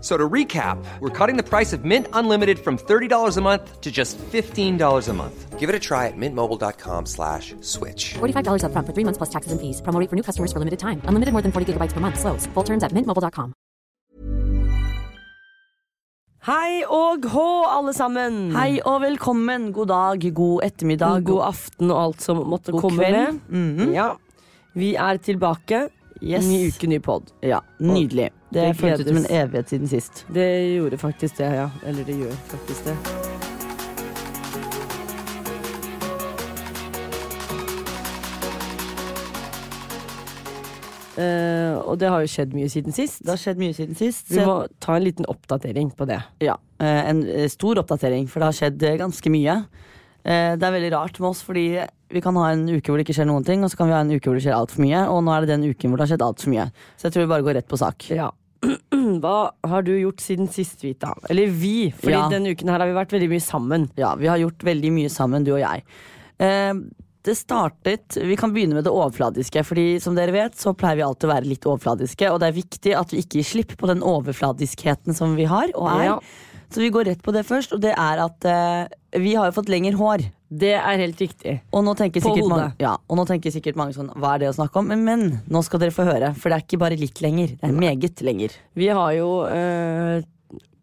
So to recap, we're cutting the price of Mint Unlimited from $30 a month to just $15 a month. Give it a try at mintmobile.com slash switch. $45 up front for three months plus taxes and fees. Promo for new customers for limited time. Unlimited more than 40 gigabytes per month. Slows. Full terms at mintmobile.com. Hei og hå, alle sammen. Hei og velkommen. God dag, god ettermiddag. God aften og alt som måtte God komme kveld. med. Ja. Vi er tilbake. Yes. Ny uke, ny pod. Ja, Nydelig. Det, det føltes som en evighet siden sist. Det gjorde faktisk det, ja. Eller det gjør faktisk det. Uh, og det har jo skjedd mye siden sist. Det har skjedd mye siden sist. Vi må ta en liten oppdatering på det. Ja, uh, En eh, stor oppdatering, for det har skjedd ganske mye. Uh, Det er veldig rart med oss, fordi vi kan ha en uke hvor det ikke skjer noen ting, og så kan vi ha en uke hvor det skjer altfor mye, og nå er det den uken hvor det har skjedd altfor mye. Så jeg tror vi bare går rett på sak. Ja. Hva har du gjort siden sist, Vita? Eller vi, fordi Ja. denne uken her har vi vært veldig mye sammen. Ja, vi har gjort veldig mye sammen, du og jeg. Eh, det startet Vi kan begynne med det overfladiske. Fordi som dere vet, så pleier vi alltid å være litt overfladiske. Og det er viktig at vi ikke gir slipp på den overfladiskheten som vi har og er. Ja. Så vi går rett på det først, og det er at eh, vi har jo fått lengre hår. Det er helt riktig. Og nå tenker På sikkert mange, ja, og nå tenker sikkert mange sånn, hva er det å snakke om? Men, men nå skal dere få høre, for det er ikke bare litt lenger. Det er meget lenger. Vi har jo eh,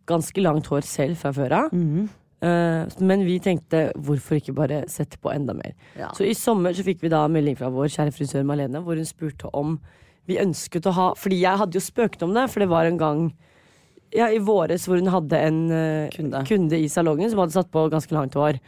ganske langt hår selv fra før av. Mhm. Eh, men vi tenkte hvorfor ikke bare sette på enda mer. Ja. Så i sommer så fikk vi da melding fra vår kjære frisør Malene, hvor hun spurte om vi ønsket å ha Fordi jeg hadde jo spøkt om det, for det var en gang ja, i våres hvor hun hadde en uh, Kunde. i salongen som hadde satt på ganske langt hår.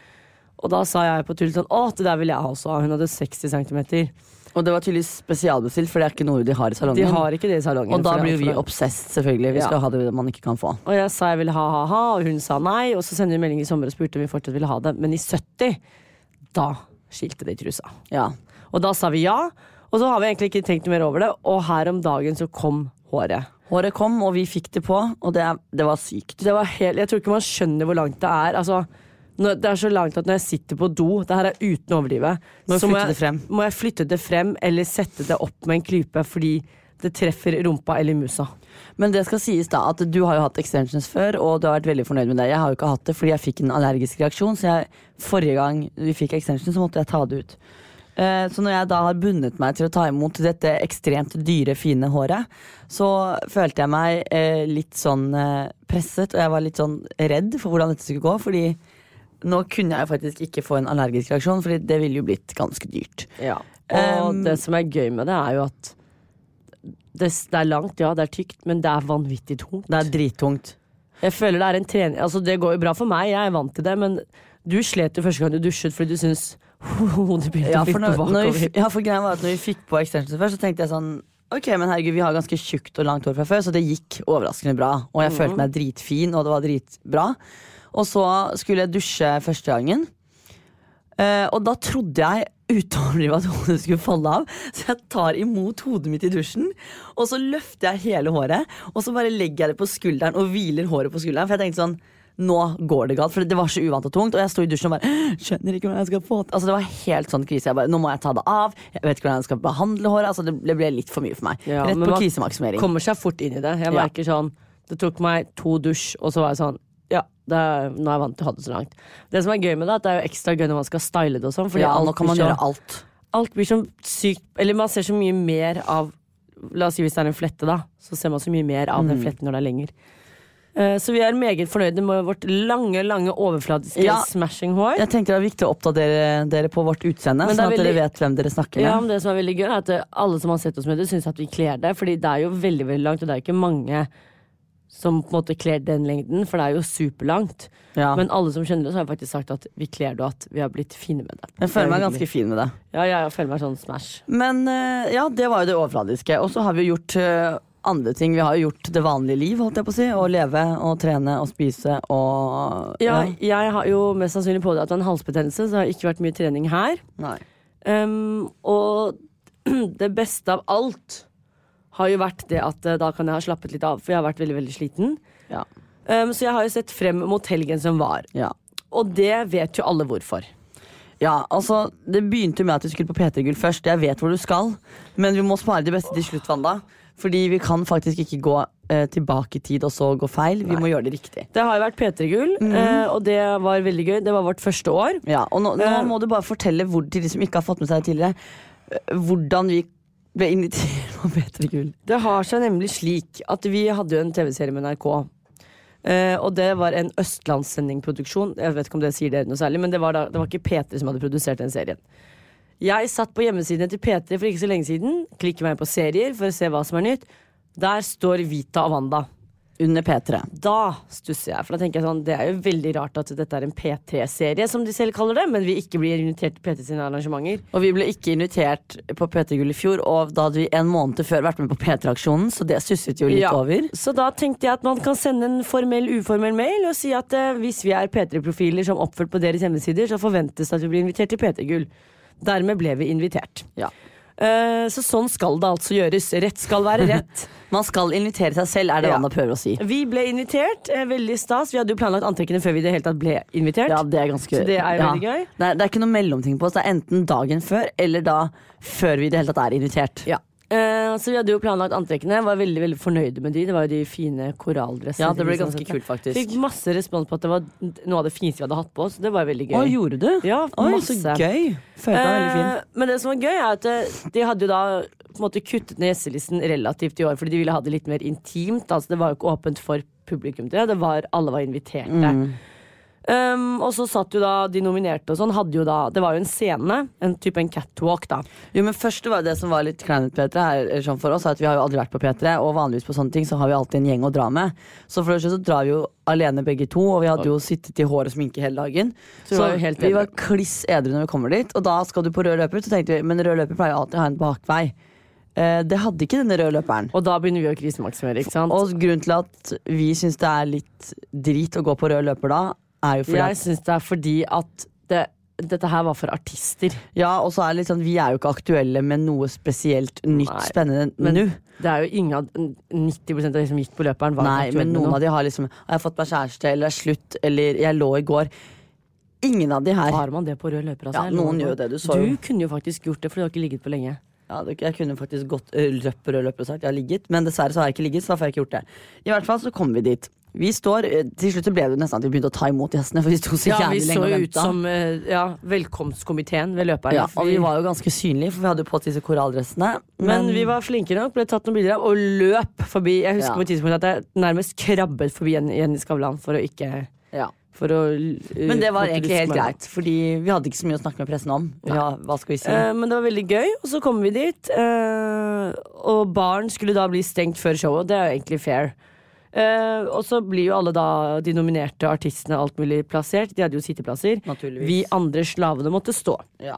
Og da sa jeg på tull sånn Å, det der vil jeg også ha. Hun hadde 60 cm. Og det var tydeligvis spesialbestilt, for det er ikke noe de har i salongen. De har ikke det i salongen. og da blir vi obsessed, selvfølgelig. Vi Ja. skal ha det man ikke kan få. Og jeg sa jeg ville ha ha-ha, og hun sa nei. Og så sendte hun melding i sommer og spurte om vi fortsatt ville ha det. Men i 70, da skilte det i trusa. Ja. Og da sa vi ja. Og så har vi egentlig ikke tenkt noe mer over det. Og her om dagen så kom håret. Håret kom, og vi fikk det på, og det, det var sykt. Det var helt, jeg tror ikke man skjønner hvor langt det er. Altså, når, det er så langt at når jeg sitter på do, det her er uten å overdrive, Må så må jeg, må jeg flytte det frem eller sette det opp med en klype fordi det treffer rumpa eller musa. Men det skal sies da at du har jo hatt extensions før, og du har vært veldig fornøyd med det. Jeg har jo ikke hatt det fordi jeg fikk en allergisk reaksjon, så jeg, forrige gang vi fikk extensions, så måtte jeg ta det ut. Eh, Så når jeg da har bundet meg til å ta imot dette ekstremt dyre, fine håret, så følte jeg meg eh, litt sånn eh, presset, og jeg var litt sånn redd for hvordan dette skulle gå, fordi nå kunne jeg faktisk ikke få en allergisk reaksjon, fordi det ville jo blitt ganske dyrt. Og Um, det som er gøy med det, er jo at det, det er langt, ja, det er tykt, men det er vanvittig tungt. Det er drittungt. Jeg føler det er en trening Altså, det går jo bra for meg, jeg er vant til det, men du slet jo første gang du dusjet fordi du syntes hodet begynte Ja å for, flytte når, når vi, bakover. ja, for greia var at når vi fikk på extensions før, så tenkte jeg sånn Ok, men herregud, vi har ganske tjukt og langt hår fra før, så det gikk overraskende bra. Og jeg følte meg dritfin, og det var dritbra. Og så skulle jeg dusje første gangen. Uh, og da trodde jeg utover at hodet skulle falle av. Så jeg tar imot hodet mitt i dusjen, og så løfter jeg hele håret. Og så bare legger jeg det på skulderen og hviler håret på skulderen. For jeg tenkte sånn nå går det galt. For det var så uvant og tungt. Og jeg sto i dusjen og bare skjønner ikke hvordan jeg skal få Altså Det var helt sånn krise. Jeg bare, Nå må jeg ta det av. Jeg vet ikke hvordan jeg skal behandle håret. Altså Det ble litt for mye for meg. Ja, Rett på krisemaksimering. Kommer seg fort inn i det. Jeg Ja. sånn Det tok meg to dusj, og så var jeg sånn Ja, det er, nå er jeg vant til å ha det så langt. Det som er gøy med det, er at det er jo ekstra gøy når man skal style det og sånn. Ja, nå kan man gjøre alt. alt blir så sykt Eller man ser så mye mer av La oss si hvis det er en flette, da. Så ser man så mye mer av Mm. den fletten når det er lenger. Eh, så vi er meget fornøyde med vårt lange, lange overfladiske Ja. smashing hår. Jeg tenker det er viktig å oppdatere dere på vårt utseende, sånn at dere vet hvem dere snakker med. Ja, men det som er veldig gøy, er at alle som har sett oss med det, syns at vi kler det. Fordi det er jo veldig veldig langt, og det er ikke mange som på en måte kler den lengden, for det er jo superlangt. Ja. Men alle som skjønner det, så har jeg faktisk sagt at vi kler det, og at vi har blitt fine med det. jeg føler meg ganske fin med det. Ja, ja, jeg føler meg sånn smash. Men eh, ja, det var jo det overfladiske. Og så har vi gjort eh, andre ting. Vi har jo gjort det vanlige liv, holdt jeg på å si. Å leve og trene og spise og Ja, jeg har jo mest sannsynlig pådratt meg en halsbetennelse, så det har ikke vært mye trening her. Um, og det beste av alt har jo vært det at eh, da kan jeg ha slappet litt av, for jeg har vært veldig, veldig sliten. Ja. Um, så jeg har jo sett frem mot helgen som var. Ja. Og det vet jo alle hvorfor. Ja, altså Det begynte jo med at vi skulle på P3 Gull først. Jeg vet hvor du skal, men vi må spare de beste til slutt, Wanda. Fordi vi kan faktisk ikke gå eh, tilbake i tid og så gå feil. Vi må gjøre det riktig. Det har jo vært P3-gull, eh, og det var veldig gøy. Det var vårt første år. Ja, og nå, nå Eh. må du bare fortelle hvor, til de som ikke har fått med seg det tidligere, eh, hvordan vi ble invitert på P3 Gull. Det har seg nemlig slik at vi hadde jo en TV-serie med NRK. Uh, og det var en østlandssendingproduksjon. Jeg vet ikke om det sier dere noe særlig, men det var, da, det var ikke P3 som hadde produsert den serien. Jeg satt på hjemmesidene til P3 for ikke så lenge siden. Klikker meg på serier for å se hva som er nytt. Der står Vita og Wanda. Under P3. Da stusser jeg, for da tenker jeg sånn Det er jo veldig rart at dette er en P3-serie, som de selv kaller det, men vi ikke blir invitert til P3 sine arrangementer. Og vi ble ikke invitert på P3 Gull i fjor, og da hadde vi en måned før vært med på P3-aksjonen, så det stusset jo litt Ja. over. Så da tenkte jeg at man kan sende en formell, uformell mail og si at eh, hvis vi er P3-profiler som oppført på deres hjemmesider, så forventes det at vi blir invitert til P3-gull. Dermed ble vi invitert. Ja. Eh, så sånn skal det altså gjøres. Rett skal være rett. Man skal invitere seg selv, er det Ja. Prøver å si. Vi ble invitert. eh, veldig stas. Vi hadde jo planlagt antrekkene før vi det hele tatt ble invitert. Ja, det er ganske det er ja. veldig gøy. Det er, det er ikke noe mellomting på oss. Det er enten dagen før eller da før vi det hele tatt er invitert. Ja. Eh, så vi hadde jo planlagt antrekkene. Var veldig veldig fornøyde med de. Det var jo de fine koralldressene. Ja, det ble ganske kult, faktisk. Fikk masse respons på at det var noe av det fineste vi hadde hatt på oss. Det var veldig gøy. Å, gjorde du? Ja, Oi, masse. så gøy. Følte meg veldig fin. Eh, men det som var gøy, er at eh, de hadde jo da på en måte kuttet ned gjestelisten relativt i år, fordi de ville ha det litt mer intimt. Altså, det var jo ikke åpent for publikum det. det var, alle var inviterte. Mm. Um, og så satt jo da de nominerte og sånn, hadde jo da Det var jo en scene, en type en catwalk, da. Jo, men først det var det som var litt kleinet, P3 her, eller sånn for oss, at vi har jo aldri vært på P3, og vanligvis på sånne ting så har vi alltid en gjeng å dra med. Så for det første så drar vi jo alene begge to, og vi hadde jo sittet i hår og sminke hele dagen. Så vi var vi var kliss edru når vi kommer dit, og da skal du på rød løper, så tenkte vi, men rød løper pleier alltid å ha en bakvei. Eh, det hadde ikke denne røde løperen. Og da begynner vi å krisemaksimere, ikke sant? Og grunnen til at vi syns det er litt drit å gå på rød løper da, er jo fordi jeg at syns det er fordi at det, dette her var for artister. Ja, og så er det litt sånn, vi er jo ikke aktuelle med noe spesielt nytt, Nei, spennende men nå. Det er jo ingen av 90 av de som gikk på løperen, var Nei, men noen noe. av de har liksom Har jeg fått meg kjæreste, eller er slutt, eller jeg lå i går. Ingen av de her. Har man det på rød løper? Altså? Ja, Jeg noen gjør det, du så jo. Du kunne jo faktisk gjort det, for du har ikke ligget på lenge. Ja, jeg kunne faktisk gått ø, og på rød løper og sagt jeg har ligget, men dessverre så har jeg ikke ligget, så da får jeg ikke gjort det. I hvert fall så kom vi dit. Vi står, Til slutt ble det nesten at vi begynte å ta imot gjestene, for vi sto så Ja, jævlig lenge og jo ut venta. som eh, ja, velkomstkomiteen ved løperen. Ja, og vi var jo ganske synlige, for vi hadde på oss disse koralldressene. men vi var flinke nok, ble tatt noen bilder av og løp forbi. Jeg husker Ja. på et tidspunkt at jeg nærmest krabbet forbi Jenny Skavlan for å ikke ja. For å, uh, Men det var egentlig helt greit, fordi vi hadde ikke så mye å snakke med pressen om. Ja, hva skal vi si? Uh, men det var veldig gøy, og så kom vi dit. Uh, og baren skulle da bli stengt før showet, det er jo egentlig fair. Eh, og så blir jo alle da de nominerte artistene alt mulig plassert. De hadde jo sitteplasser. Vi andre slavene måtte stå. ja.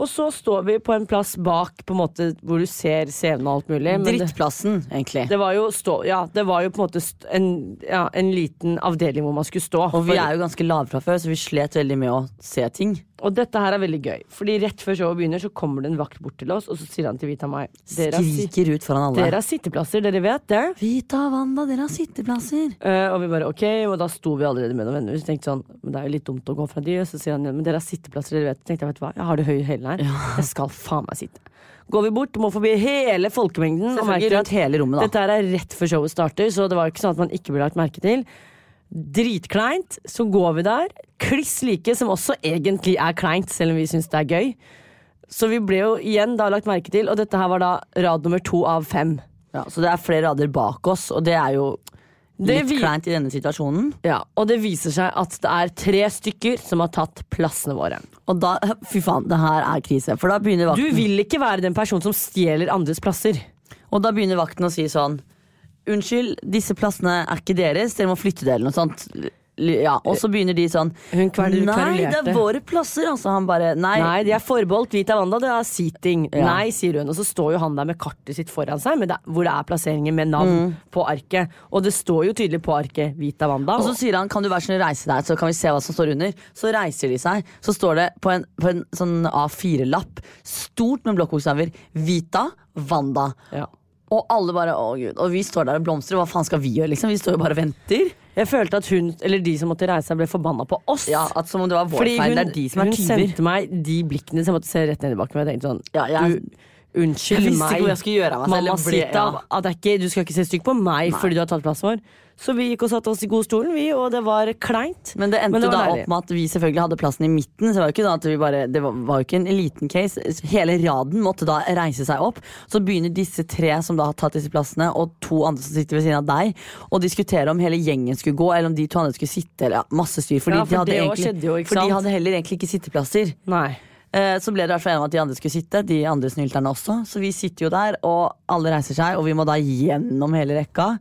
Og så står vi på en plass bak, på en måte hvor du ser scenen og alt mulig. men det- Drittplassen, egentlig. Det var stå, ja, det var jo på en måte en, ja, en liten avdeling hvor man skulle stå. Og vi er jo ganske lave fra før, så vi slet veldig med å se ting. Og dette her er veldig gøy, Fordi rett før showet begynner, så kommer det en vakt bort til oss, og så sier han til Vita har, Skriker ut foran alle. dere har sitteplasser, dere vet det? Vita Wanda, dere har sitteplasser. Uh, og vi bare ok, og da sto vi allerede med noen venner. Så tenkte sånn, men det er jo litt dumt å gå fra de. Og så sier han men dere har sitteplasser, dere vet. Så tenkte jeg, vet du hva, jeg har det høy hælene her. Jeg skal faen meg sitte. Går vi bort, må forbi hele folkemengden. Og merker rundt hele rommet, da. Dette her er rett før showet starter, så det var ikke sånn at man ikke ble lagt merke til. Dritkleint. Så går vi der, kliss like, som også egentlig er kleint, selv om vi syns det er gøy. Så vi ble jo igjen da lagt merke til, og dette her var da rad nummer to av fem. Ja, så det er flere rader bak oss, og det er jo litt vi- kleint i denne situasjonen. Ja, Og det viser seg at det er tre stykker som har tatt plassene våre. Og da, fy faen, det her er krise. For da begynner Du vil ikke være den personen som stjeler andres plasser. og da begynner vakten å si sånn Unnskyld, disse plassene er ikke deres, dere må flytte dere, eller noe sånt. Ja, og så begynner de sånn Nei, det er våre plasser! Altså, han bare Nei. Nei, de er forbeholdt Vita Wanda, det er seating. Ja. Nei, sier hun. Og så står jo han der med kartet sitt foran seg, med det, hvor det er plasseringer med navn på arket. Og det står jo tydelig på arket Vita Wanda. Og så sier han kan du være snill å reise deg, så kan vi se hva som står under. Så reiser de seg. Så står det på en, på en sånn A4-lapp, stort med blokkbokstaver, Vita Wanda. ja. Og alle bare å gud. Og vi står der og blomstrer. Hva faen skal vi gjøre, liksom? Vi står jo bare og venter. Jeg følte at hun, eller de som måtte reise seg, ble forbanna på oss. Ja, at Som om det var vår Fordi feil. hun, Det er de som er hun tyver. sendte meg de blikkene som jeg måtte se rett ned i bakken. Og jeg tenkte sånn Ja, jeg- du, Unnskyld Jeg visste meg, ikke hvor jeg skulle gjøre av meg selv. mamma Jeg ble- Sita. ja. At det er ikke, du skal ikke se stygt på meg fordi du har tatt plassen vår. Så vi gikk og satte oss i godstolen, vi, og det var kleint. Men det endte Men det da opp med at vi selvfølgelig hadde plassen i midten. Så det var jo ikke da at vi bare Det var, jo ikke en liten case. Hele raden måtte da reise seg opp. Så begynner disse tre som da har tatt disse plassene, og to andre som sitter ved siden av deg, å diskutere om hele gjengen skulle gå, eller om de to andre skulle sitte, eller ja, masse styr. Fordi, Ja, for de, hadde det egentlig, jo, for de hadde heller egentlig ikke sitteplasser. Nei. Eh, Så ble det hvert fall enige om at de andre skulle sitte, de andre snylterne også. Så vi sitter jo der, og alle reiser seg, og vi må da gjennom hele rekka.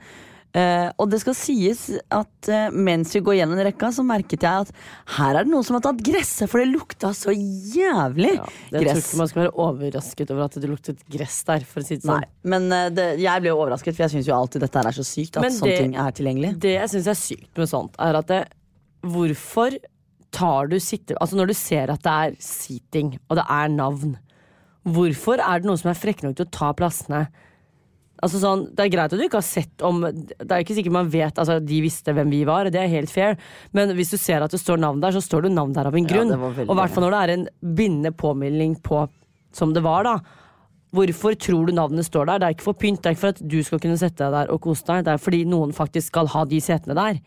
Eh, og det skal sies at uh, mens vi går gjennom den rekka, så merket jeg at her er det noen som har tatt gresset, for det lukta så jævlig Ja, det tror ikke man skal være overrasket over at det luktet gress der, for å si det sånn. Nei, men uh, det, jeg ble jo overrasket, for jeg syns jo alltid dette er så sykt at Men sånne det- ting er tilgjengelig. Det jeg syns er sykt med sånt, er at det, hvorfor tar du sitte... Altså når du ser at det er seating, og det er navn, hvorfor er det noen som er frekke nok til å ta plassene? Altså sånn, Det er greit at du ikke har sett om Det er ikke sikkert man vet Altså De visste hvem vi var, det er helt fair. Men hvis du ser at det står navn der, så står det navn der av en grunn. Ja, og i hvert fall når det er en bindende påmelding på som det var, da. Hvorfor tror du navnet står der? Det er ikke for pynt, det er ikke for at du skal kunne sette deg der og kose deg. Det er fordi noen faktisk skal ha de setene der.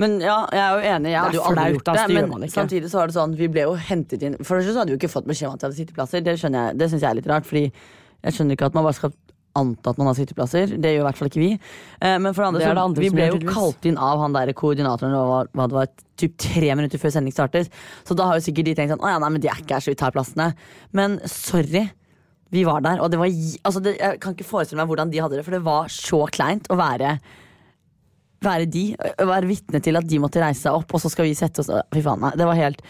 Men ja, jeg er jo enig, jeg hadde jo aldri gjort det. Men samtidig så var det sånn, vi ble jo hentet inn For det første så hadde vi jo ikke fått beskjed om at vi hadde sitteplasser. Det jeg, det syns jeg er litt rart, Fordi jeg skjønner ikke at man bare skal anta at man har sitteplasser. Det gjør i hvert fall ikke vi. Eh, Men for det andre, Det det så andre vi ble jo kalt inn av han der koordinatoren var, hva det var, typ tre minutter før sending startet. Så da har jo sikkert de tenkt sånn Å ja, nei, men de er ikke her, så vi tar plassene. Men sorry. Vi var der, og det var altså det, Jeg kan ikke forestille meg hvordan de hadde det, for det var så kleint å være være de, være vitne til at de måtte reise seg opp, og så skal vi sette oss Fy faen, nei, det var helt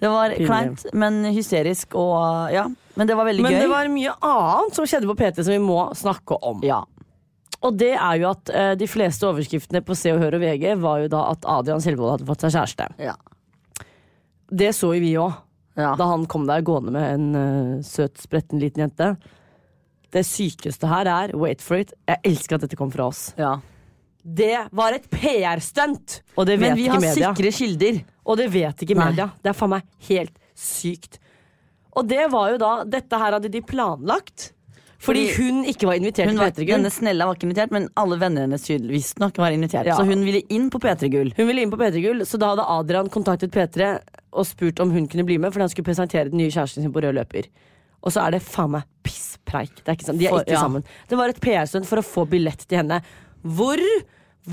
Det var Pinlig. kleint, men hysterisk, og ja. Men det var veldig Men gøy. det var mye annet som skjedde på PT som vi må snakke om. ja. Og det er jo at uh, de fleste overskriftene på Se og Hør og VG var jo da at Adrian Selvold hadde fått seg kjæreste. Ja. Det så jo vi òg, ja. da han kom der gående med en uh, søt, spretten liten jente. Det sykeste her er, wait for it, jeg elsker at dette kom fra oss. ja. Det var et PR-stunt! Og det vet Men vi har media. sikre kilder. Og det vet ikke Nei. media. Det er faen meg helt sykt. Og det var jo da Dette her hadde de planlagt. Fordi, Fordi hun ikke var invitert til P3 Gull. denne snella var ikke invitert, men alle vennene hennes visstnok var invitert. Ja. Så hun ville inn på P3 Gull. Hun ville inn på P3 Gull, så da hadde Adrian kontaktet P3 og spurt om hun kunne bli med, fordi han skulle presentere den nye kjæresten sin på rød løper. Og så er det faen meg pisspreik. Det er ikke sant. De er For- ikke ja. sammen. Det var et PR-stunt for å få billett til henne. Hvor,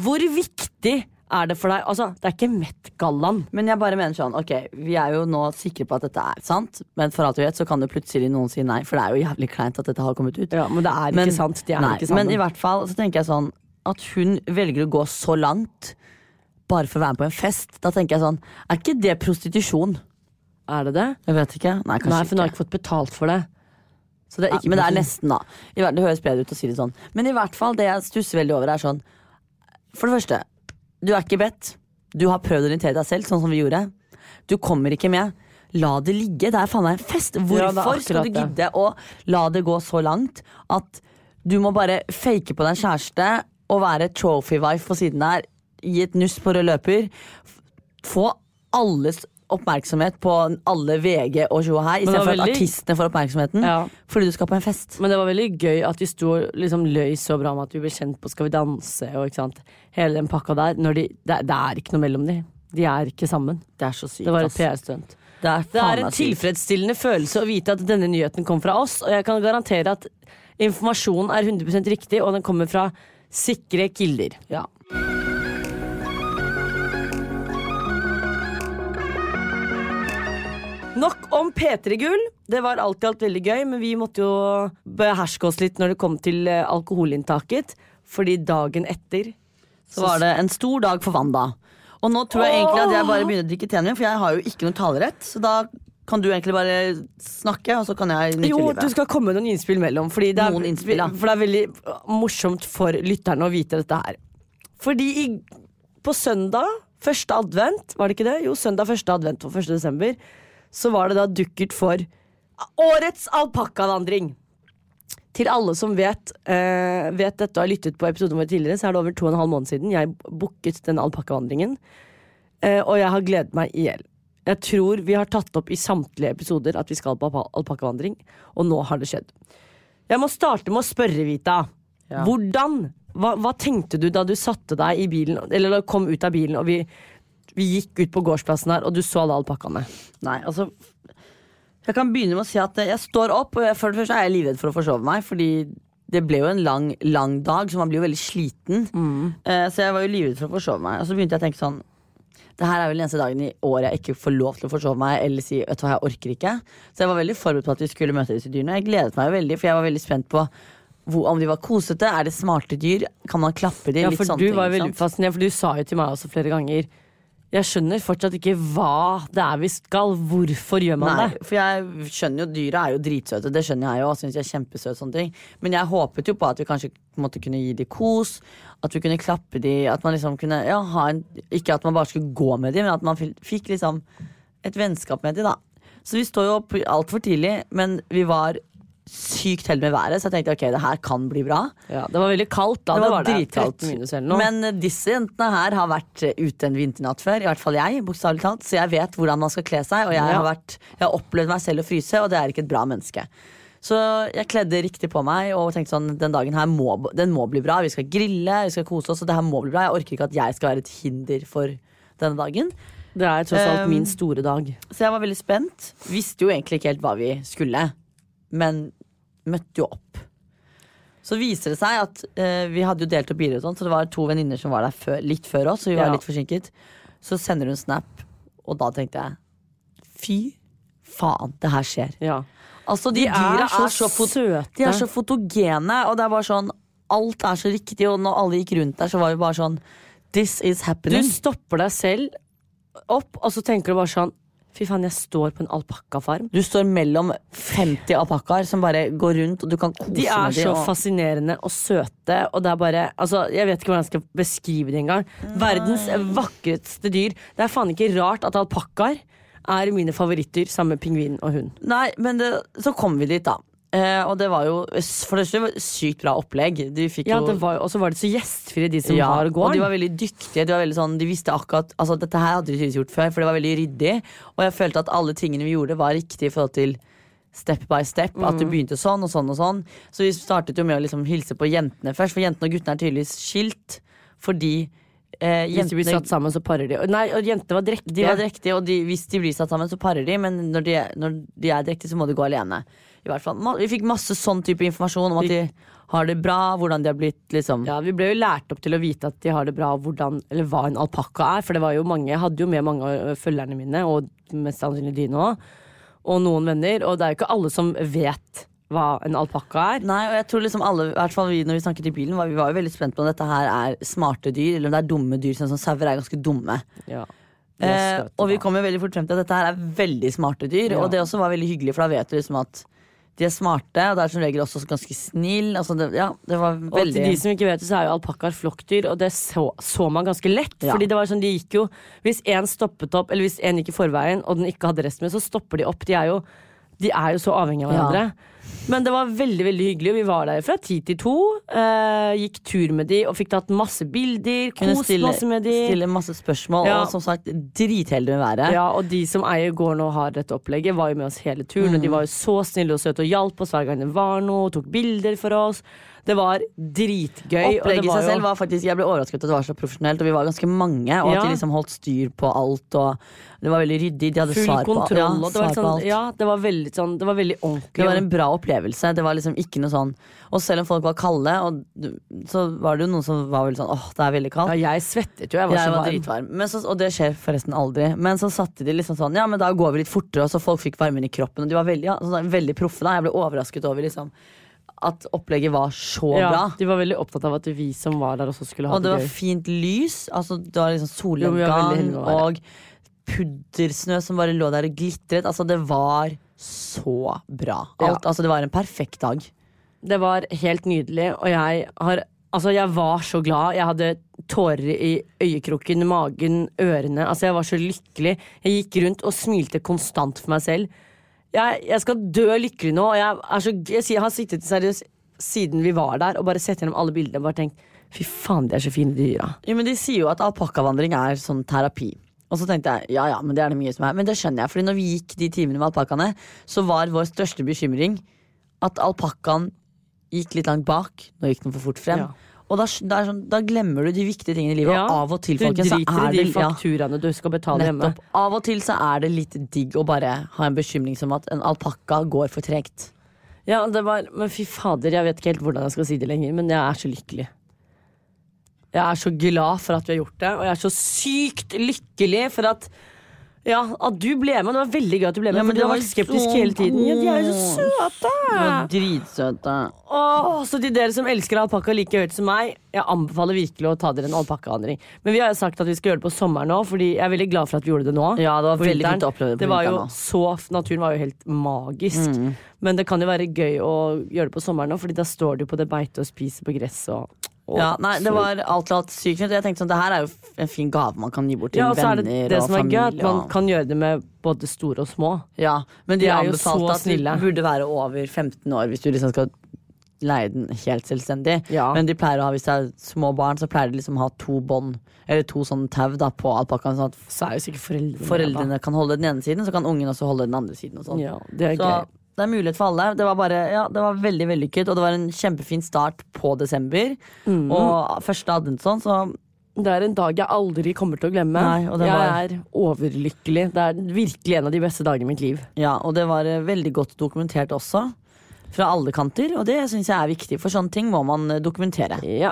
hvor viktig er det for deg? Altså, det er ikke Met-gallaen. Men jeg bare mener sånn, ok, vi er jo nå sikre på at dette er sant, men for alt du vet så kan det plutselig noen si nei, for det er jo jævlig kleint at dette har kommet ut. Ja, men det er ikke sant. De er nei, ikke sammen. Men i hvert fall så tenker jeg sånn at hun velger å gå så langt bare for å være med på en fest. Da tenker jeg sånn, er ikke det prostitusjon? Er det det? Jeg vet ikke. Nei, kanskje Nei, for hun har ikke. fått betalt for det. Så det er ikke men det er nesten, da. Det høres bedre ut å si det sånn. Men i hvert fall, det jeg stusser veldig over, er sånn For det første, du er ikke bedt. Du har prøvd å orientere deg selv, sånn som vi gjorde. Du kommer ikke med. la det ligge. Det er faen meg en fest. Ja, Hvorfor skal du gidde å la det gå så langt at du må bare fake på deg kjæreste og være trophy wife på siden der, gi et nuss på rød løper, få alles oppmerksomhet på alle VG og tjo og hei, det var at artistene får oppmerksomheten Ja. fordi du skal på en fest. Men det var veldig gøy at de sto og liksom løy så bra med at vi ble kjent på Skal vi danse og. Hele den pakka der. Når de, det, det er ikke noe mellom de. De er ikke sammen. Det er så sykt. Det var et. PR-stunt. Det er, Det er en tilfredsstillende følelse å vite at denne nyheten kom fra oss, og jeg kan garantere at informasjonen er 100% riktig, og den kommer fra sikre kilder. Ja. Nok om P3-gull. Det var alt i alt veldig gøy, men vi måtte jo beherske oss litt når det kom til eh, alkoholinntaket. Fordi dagen etter Så var det en stor dag for Wanda. Og nå tror jeg egentlig at jeg bare begynner å drikke tennene, for jeg har jo ikke noe talerett. Så da kan du egentlig bare snakke, og så kan jeg nyte Jo, livet. du skal komme med noen innspill mellom. Fordi det er, Noen innspill, ja. For det er veldig morsomt for lytterne å vite dette her. Fordi i, på søndag, første advent, var det ikke det? Jo, søndag første advent for 1. desember, så var det da dukkert for årets alpakkavandring. Til alle som vet, uh, vet dette og har lyttet på episoden vår tidligere, så er det over to og en halv måned siden jeg booket den alpakkavandringen. Uh, og jeg har gledet meg i hjel. Jeg tror vi har tatt opp i samtlige episoder at vi skal på alpa- alpakkavandring, og nå har det skjedd. Jeg må starte med å spørre, Vita. Ja. Hvordan hva, hva tenkte du da du satte deg i bilen, eller kom ut av bilen, og vi, vi gikk ut på gårdsplassen her, og du så alle alpakkaene? Nei, altså Jeg kan begynne med å si at jeg står opp, og jeg, for det første er jeg livredd for å forsove meg, fordi det ble jo en lang, lang dag, så man blir jo veldig sliten. Eh, så jeg var jo livredd for å forsove meg. Og så begynte jeg å tenke sånn det her er vel den eneste dagen i året jeg ikke får lov til å forsove meg eller si vet du hva, jeg orker ikke. Så jeg var veldig forberedt på at vi skulle møte disse dyrene. Jeg gledet meg jo veldig, for jeg var veldig spent på hvor, om de var kosete. Er det smarte dyr? Kan man klappe dem? Ja, for du ting, var veldig fascinert, for du sa jo til meg også flere ganger Jeg skjønner fortsatt ikke hva det er vi skal. Hvorfor gjør man Nei, det? for jeg skjønner jo dyra er jo dritsøte, det skjønner jeg jo. Og synes jeg er kjempesøt, sånne ting Men jeg håpet jo på at vi kanskje måtte kunne gi dem kos. At vi kunne klappe dem. At man liksom kunne ja, ha en Ikke at man bare skulle gå med dem, men at man fikk liksom et vennskap med dem, da. Så vi står jo opp altfor tidlig, men vi var sykt heldige med været, så jeg tenkte ok, det her kan bli bra. Ja, det var veldig kaldt da. Det Det var var, det. dritkaldt. 13 minus eller noe. Men eh, disse jentene her har vært eh, ute en vinternatt før. I hvert fall jeg, bokstavelig talt. Så jeg vet hvordan man skal kle seg. Og jeg, Ja. har, vært, jeg har opplevd meg selv å fryse, og det er ikke et bra menneske. Så jeg kledde riktig på meg og tenkte sånn den dagen her må, den må bli bra. Vi skal grille, vi skal kose oss, og det her må bli bra. Jeg orker ikke at jeg skal være et hinder for denne dagen. det er tross alt Um, min store dag. Så jeg var veldig spent. Visste jo egentlig ikke helt hva vi skulle, men møtte jo opp. Så viser det seg at eh, vi hadde jo delt opp biler og sånt, så det var to venninner som var der før, litt før oss, så vi var Ja. litt forsinket. Så sender hun snap, og da tenkte jeg fy faen, det her skjer. Ja. Altså, de, dyra er så er så, fot søte. de er så fotogene, og det er bare sånn Alt er så riktig, og når alle gikk rundt der, så var vi bare sånn This is Du happening. stopper deg selv opp, og så tenker du bare sånn Fy faen, jeg står på en alpakkafarm. Du står mellom 50 alpakkaer som bare går rundt, og du kan kose De er så og- fascinerende og søte, og det er bare Altså, jeg vet ikke hvordan jeg skal beskrive det engang. Verdens vakreste dyr. Det er faen ikke rart at alpakkaer er mine favoritter, sammen med pingvin og hund. Nei, men det, så kommer vi dit, da. Eh, og det var jo for det første var sykt bra opplegg. Ja, Og så var det så gjestfrie, de som Ja, har og de var veldig dyktige. De, var veldig sånn, de visste akkurat Altså Dette her hadde de tydeligvis gjort før, for det var veldig ryddig. Og jeg følte at alle tingene vi gjorde, var riktig i forhold til step by step. At Mm. du begynte sånn og sånn og sånn. Så vi startet jo med å liksom hilse på jentene først, for jentene og guttene er tydeligvis skilt fordi eh, Hvis de blir satt sammen, så parer de. Nei, og jentene var drektige. de var drektige, og de, hvis de blir satt sammen, så parer de. Men når de, når de er drektige, så må de gå alene. I hvert fall, Vi fikk masse sånn type informasjon om at de har det bra, hvordan de har blitt liksom Ja, Vi ble jo lært opp til å vite at de har det bra, hvordan, eller hva en alpakka er. For det var jo mange, jeg hadde jo med mange av følgerne mine, og mest sannsynlig dine òg. Og noen venner. Og det er jo ikke alle som vet hva en alpakka er. Nei, og jeg tror liksom alle, i hvert fall vi når vi snakket i bilen, var, vi var jo veldig spent på om dette her er smarte dyr, eller om det er dumme dyr. Sånn som sauer er ganske dumme. Ja. Eh, og vi kom jo veldig fort frem til at dette her er veldig smarte dyr. Ja. Og det også var veldig hyggelig, for da vet du liksom at De er smarte, og det er som regel også ganske snill. Altså det, ja, det var Og til de som ikke vet det, så er jo alpakkaer flokkdyr, og det så, så man ganske lett. Ja. Fordi det var sånn, de gikk jo Hvis én stoppet opp, eller hvis én gikk i forveien, og den ikke hadde resten med, så stopper de opp. De er jo, de er jo så avhengige av Ja. hverandre. Men det var veldig veldig hyggelig, og vi var der fra ti til to. Eh, gikk tur med de og fikk tatt masse bilder. kunne Kost stille, masse med de. stille masse spørsmål, Ja. og som sagt dritheldig med været. Ja, og de som eier gården og har dette opplegget, var jo med oss hele turen. Og de var jo så snille og søte og hjalp oss hver gang det var noe, og tok bilder for oss. Det var dritgøy. Opplegget i seg selv var faktisk Jeg ble overrasket at det var så profesjonelt, og vi var ganske mange. Og Ja. at de liksom holdt styr på alt, og det var veldig ryddig. De hadde full svar på, kontroll. ja, det, var svar på sånn, alt. ja, det var veldig sånn Det var veldig ordentlig. Det var en bra opplevelse. Det var liksom ikke noe sånn Og selv om folk var kalde, og så var det jo noen som var veldig sånn åh, det er veldig kaldt. ja, jeg svettet jo. Jeg var jeg så var dritvarm. Men så, og det skjer forresten aldri. Men så satte de liksom sånn Ja, men da går vi litt fortere, og så folk fikk varmen i kroppen. Og de var veldig, ja, sånn, veldig proffe. da Jeg ble overrasket over liksom at opplegget var så Ja, bra. de var veldig opptatt av at vi som var der, også skulle ha Og det det var fint lys. Altså Det var liksom solnedgang og puddersnø som bare lå der og glitret. Altså Det var så bra. Alt, altså Det var en perfekt dag. Det var helt nydelig, og jeg har Altså, jeg var så glad. Jeg hadde tårer i øyekroken, magen, ørene. Altså, jeg var så lykkelig. Jeg gikk rundt og smilte konstant for meg selv. Jeg, jeg skal dø lykkelig nå, og jeg, er så, jeg, jeg har sittet seriøst siden vi var der og bare sett gjennom alle bildene og bare tenkt fy faen, de er så fine, dyra. Jo, men De sier jo at alpakkavandring er sånn terapi. Og så tenkte jeg ja ja, men det er det mye som er. Men det skjønner jeg, Fordi når vi gikk de timene med alpakkaene, så var vår største bekymring at alpakkaen gikk litt langt bak. Nå gikk den for fort frem. Ja. Og da, sånn, da glemmer du de viktige tingene i livet. Ja, Og av og til, folkens, så er det fakturaene du skal betale hjemme. Av og til så er det litt digg å bare ha en bekymring som at en alpakka går for tregt. Ja, det var, men fy fader, jeg vet ikke helt hvordan jeg skal si det lenger, men jeg er så lykkelig. Jeg er så glad for at vi har gjort det, og jeg er så sykt lykkelig for at ja, at du ble med. Det var veldig gøy at du ble med, Ja, men for du har vært skeptisk så hele tiden. Ja, de er jo så søte! Var dritsøte. Åh, så til dere som elsker alpakka like høyt som meg, jeg anbefaler virkelig å ta dere en alpakkavandring. Men vi har sagt at vi skal gjøre det på sommeren nå, Fordi jeg er veldig glad for at vi gjorde det nå. Ja, det var veldig fint å oppleve det det var jo så, Naturen var jo helt magisk. Mm. Men det kan jo være gøy å gjøre det på sommeren nå, Fordi da står du på det beitet og spiser på gress og, og Ja, nei, det var alt i alt sykt fint. Jeg tenkte sånn, Det her er jo en fin gave man kan gi bort til ja, og så er venner det det og som er gøy, familie. at man og- kan gjøre det med både store og små. Ja, men de, De er jo anbefalte så at snille. du burde være over 15 år hvis du liksom skal leie den helt selvstendig. Ja. Men de pleier å ha, hvis det er små barn, så pleier de liksom å ha to bånd, eller to sånne tau da, på alpakkaen, sånn at Så er jo sikkert foreldrene foreldrene kan holde den ene siden, så kan ungen også holde den andre siden. Og sånn. Ja, det er Så gøy. Det er mulighet for alle. Det var bare, ja, det var veldig vellykket, og det var en kjempefin start på desember. Mm. Og første adventsson, så Det er en dag jeg aldri kommer til å glemme. Nei, det jeg var- er overlykkelig. Det er virkelig en av de beste dagene i mitt liv. Ja, og det var eh, veldig godt dokumentert også. Fra alle kanter, og det syns jeg er viktig, for sånne ting må man eh, dokumentere. Ja.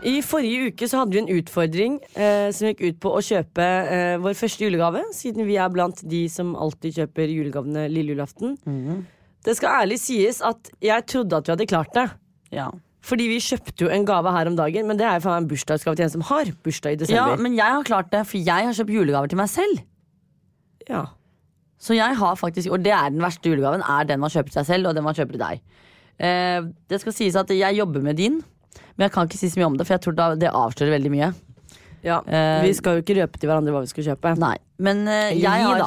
I forrige uke så hadde vi en utfordring eh, som gikk ut på å kjøpe eh, vår første julegave, siden vi er blant de som alltid kjøper julegavene lille julaften. Det skal ærlig sies at jeg trodde at vi hadde klart det. Ja. Fordi vi kjøpte jo en gave her om dagen, men det er jo en bursdagsgave til en som har bursdag i desember. ja, men jeg har klart det, for jeg har kjøpt julegaver til meg selv. Ja. Så jeg har faktisk, Og det er den verste julegaven, er den man kjøper til seg selv, og den man kjøper til deg. Eh, det skal sies at jeg jobber med din, men jeg kan ikke si så mye om det, for jeg tror da det avslører veldig mye. Ja. Eh, vi skal jo ikke røpe til hverandre hva vi skal kjøpe. Nei, men eh, jeg har.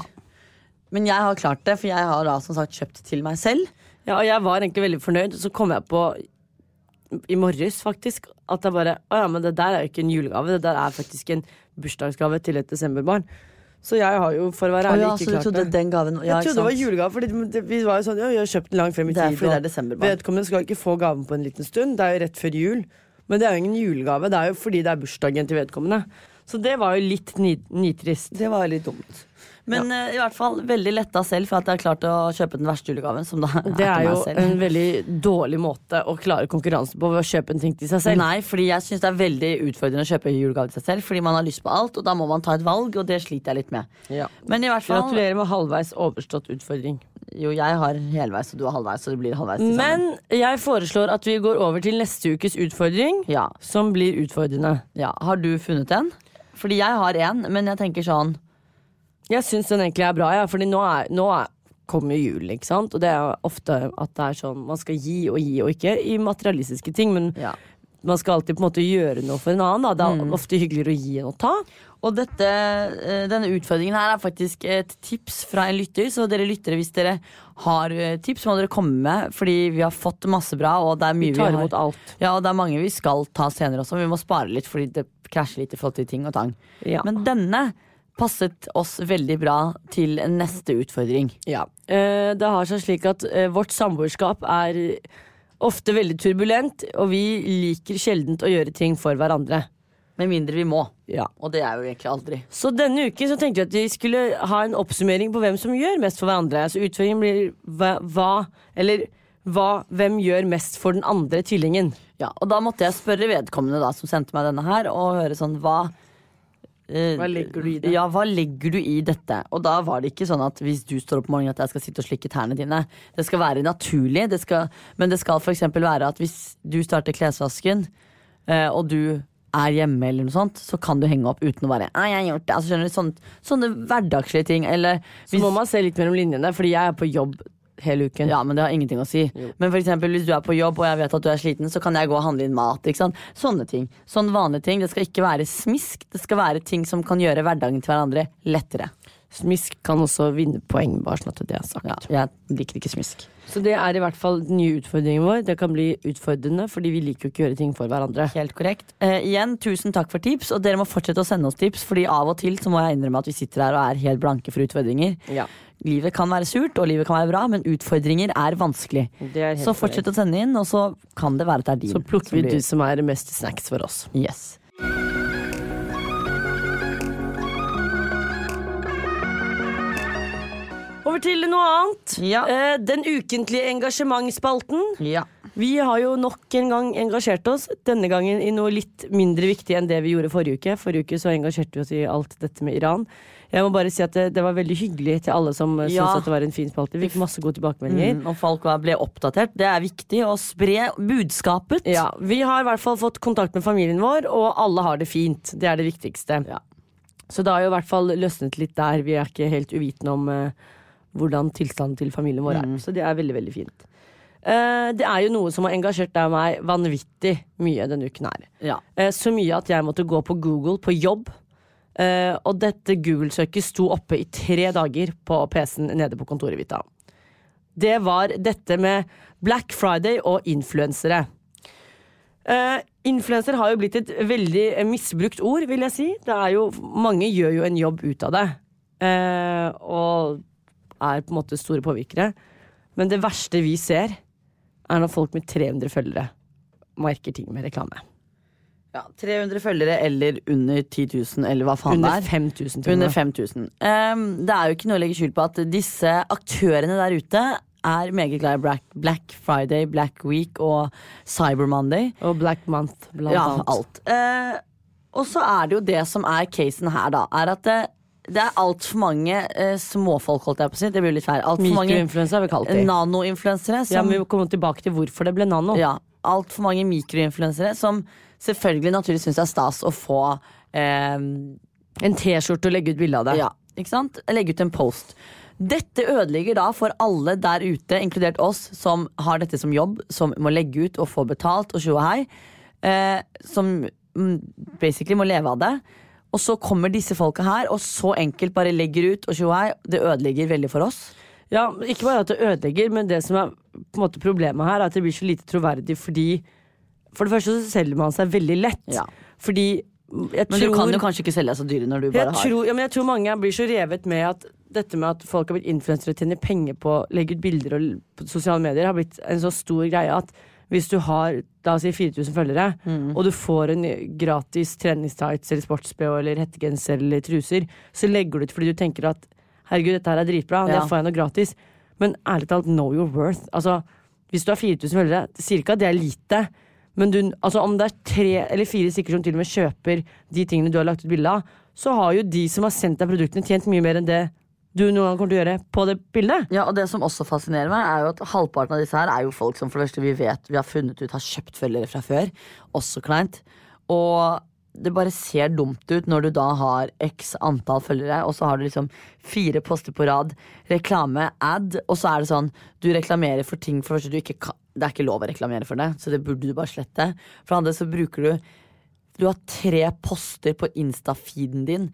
Men jeg har klart det, for jeg har da som sagt kjøpt til meg selv. Ja, og jeg var egentlig veldig fornøyd, så kom jeg på i morges faktisk at jeg bare Å ja, men det der er jo ikke en julegave, det der er faktisk en bursdagsgave til et desemberbarn. Så jeg har jo, for å være ærlig, oh, ja, ikke klart trodde det. den gaven ja, jeg trodde det var julegave, for vi var jo sånn Ja, vi har kjøpt den langt frem i tid. Det er fordi det er desemberbarn. Vedkommende skal ikke få gaven på en liten stund. Det er jo rett før jul. Men det er jo ingen julegave, det er jo fordi det er bursdagen til vedkommende. Så det var jo litt nitrist. Det var litt dumt. Men eh, i hvert fall veldig letta selv for at jeg har klart å kjøpe den verste julegaven. Som da Det er jo en veldig dårlig måte å klare konkurransen på ved å kjøpe en ting til seg selv. Nei, fordi jeg syns det er veldig utfordrende å kjøpe julegave til seg selv. Fordi man har lyst på alt, og da må man ta et valg, og det sliter jeg litt med. Ja. Men i hvert fall Gratulerer med halvveis overstått utfordring. Jo, jeg har helveis, og du har halvveis, så det blir halvveis. Men jeg foreslår at vi går over til neste ukes utfordring, Ja, som blir utfordrende. ja. Har du funnet en? Fordi jeg har en, men jeg tenker sånn Jeg syns den egentlig er bra, ja, Fordi nå, er, nå er, kommer julen, ikke sant? Og det er ofte at det er sånn man skal gi og gi og ikke i materialistiske ting, men Ja. Man skal alltid på en måte gjøre noe for en annen. Da. Det er ofte hyggeligere å gi enn å ta. Og dette, eh, denne utfordringen her er faktisk et tips fra en lytter. Så dere lyttere, hvis dere har eh, tips, må dere komme med. Fordi vi har fått masse bra, og det er mye Vi tar har- imot alt. Ja, og det er mange vi skal ta senere også. Vi må spare litt fordi det krasjer litt i forhold til ting og tang. Ja. Men denne passet oss veldig bra til neste utfordring. Ja. Eh, det har seg slik at vårt samboerskap er ofte veldig turbulent, og vi liker sjeldent å gjøre ting for hverandre. Med mindre vi må. Ja. Og det er jo egentlig aldri. Så denne uken så tenkte vi at vi skulle ha en oppsummering på hvem som gjør mest for hverandre. Så utfordringen blir hva, hva Eller hva, hvem gjør mest for den andre tvillingen? Ja, Og da måtte jeg spørre vedkommende da som sendte meg denne her, og høre sånn hva Hva legger du i det? Ja, hva legger du i dette? Og da var det ikke sånn at hvis du står opp om morgenen at jeg skal sitte og slikke tærne dine. Det skal være naturlig, det skal, men det skal f.eks. være at hvis du starter klesvasken, eh, og du er hjemme eller noe sånt, så kan du henge opp uten å bare Nei, jeg har gjort det. Altså, skjønner du, sånne, sånne hverdagslige ting. Eller Så må man se litt mellom linjene, fordi jeg er på jobb hele uken. ja, men det har ingenting å si. Men for eksempel, hvis du er på jobb og jeg vet at du er sliten, så kan jeg gå og handle inn mat. Sånne ting. Sånne vanlige ting. Det skal ikke være smisk. Det skal være ting som kan gjøre hverdagen til hverandre lettere. Smisk kan også vinne poeng, bare sånn at det er sagt. Ja, jeg liker ikke smisk. Så det er i hvert fall den nye utfordringen vår. Det kan bli utfordrende, fordi vi liker jo ikke å gjøre ting for hverandre. Helt korrekt. Eh, igjen, tusen takk for tips, og dere må fortsette å sende oss tips, fordi av og til så må jeg innrømme at vi sitter her og er helt blanke for utfordringer. Ja, Livet kan være surt, og livet kan være bra, men utfordringer er vanskelig. er Så fortsett å sende inn, og så kan det være at det er din. Så plukker vi blir- du som er mest snacks for oss. Yes. Over til noe annet. Ja. Eh, den ukentlige engasjementsspalten. Ja. Vi har jo nok en gang engasjert oss, denne gangen i noe litt mindre viktig enn det vi gjorde forrige uke. Forrige uke så engasjerte vi oss i alt dette med Iran. Jeg må bare si at det, det var veldig hyggelig til alle som ja. Ja. syntes at det var en fin spalte. Vi fikk masse gode tilbakemeldinger. Mm, og folk ble oppdatert. Det er viktig å spre budskapet. Ja, Vi har i hvert fall fått kontakt med familien vår, og alle har det fint. Det er det viktigste. Ja. Så det har jo i hvert fall løsnet litt der. Vi er ikke helt uvitende om uh, hvordan tilstanden til familien vår er. Så det er veldig, veldig fint. Uh, det er jo noe som har engasjert deg og meg vanvittig mye denne uken her. Ja. Uh, så mye at jeg måtte gå på Google på jobb. Eh, og dette Google-søket sto oppe i tre dager på PC-en nede på kontoret mitt. Det var dette med Black Friday og influensere. Uh, Influenser har jo blitt et veldig misbrukt ord, vil jeg si. Jo, mange gjør jo en jobb ut av det. Uh, og er på en måte store påvirkere. Men det verste vi ser, er når folk med 300 følgere merker ting med reklame. Ja, 300 følgere eller under 10 000, eller hva faen Under det er. 5000 til og Under med. 5000. Um, det er jo ikke noe å legge skjul på at disse aktørene der ute er meget glad i Black, Black Friday, Black Week og Cyber Monday. Og Black Month, blant Ja, annet. alt. Uh, og så er det jo det som er casen her, da. Er at det, det er altfor mange uh, småfolk, holdt jeg på å si. Det blir litt feil. Mikroinfluensere har vi kalt dem. nanoinfluensere Ja, som men vi kommer tilbake til hvorfor det ble nano. ja, altfor mange mikroinfluensere som selvfølgelig naturligvis syns det er stas å få eh, En T-skjorte og legge ut bilde av det. ja, ikke sant? legge ut en post. Dette ødelegger da for alle der ute, inkludert oss, som har dette som jobb, som må legge ut og få betalt og tjo og hei. Eh, som mm, basically må leve av det. Og så kommer disse folka her og så enkelt bare legger ut og tjo og hei. Det ødelegger veldig for oss. Ja, Ikke bare at det ødelegger, men det som er på en måte problemet her, er at det blir så lite troverdig fordi For det første så selger man seg veldig lett. Ja. Fordi jeg Men tror du kan jo kanskje ikke selge deg så dyre når du bare jeg har tror, ja, men jeg tror mange blir så revet med at dette med at folk har blitt influensere og tjener penger på å legge ut bilder og, på sosiale medier, har blitt en så stor greie at hvis du har da si 4000 følgere, Mm. og du får en gratis treningstights eller sports-BH eller hettegenser eller truser, så legger du ut fordi du tenker at herregud, dette her er dritbra, Ja. det får jeg noe gratis. Men ærlig talt, know your worth. Altså, hvis du har 4000 følgere, at det er lite. Men du, altså om det er tre eller fire stykker som til og med kjøper de tingene du har lagt ut bilde av, så har jo de som har sendt deg produktene, tjent mye mer enn det du noen gang kommer til å gjøre på det bildet. Ja, og det som også fascinerer meg, er jo at halvparten av disse her er jo folk som for det første vi vet vi har funnet ut har kjøpt følgere fra før. Også kleint. Og det bare ser dumt ut når du da har x antall følgere, og så har du liksom fire poster på rad, reklame, ad, og så er det sånn du reklamerer for ting for det første du ikke kan Det er ikke lov å reklamere for det, så det burde du bare slette. For det andre så bruker du du har tre poster på Insta-feeden din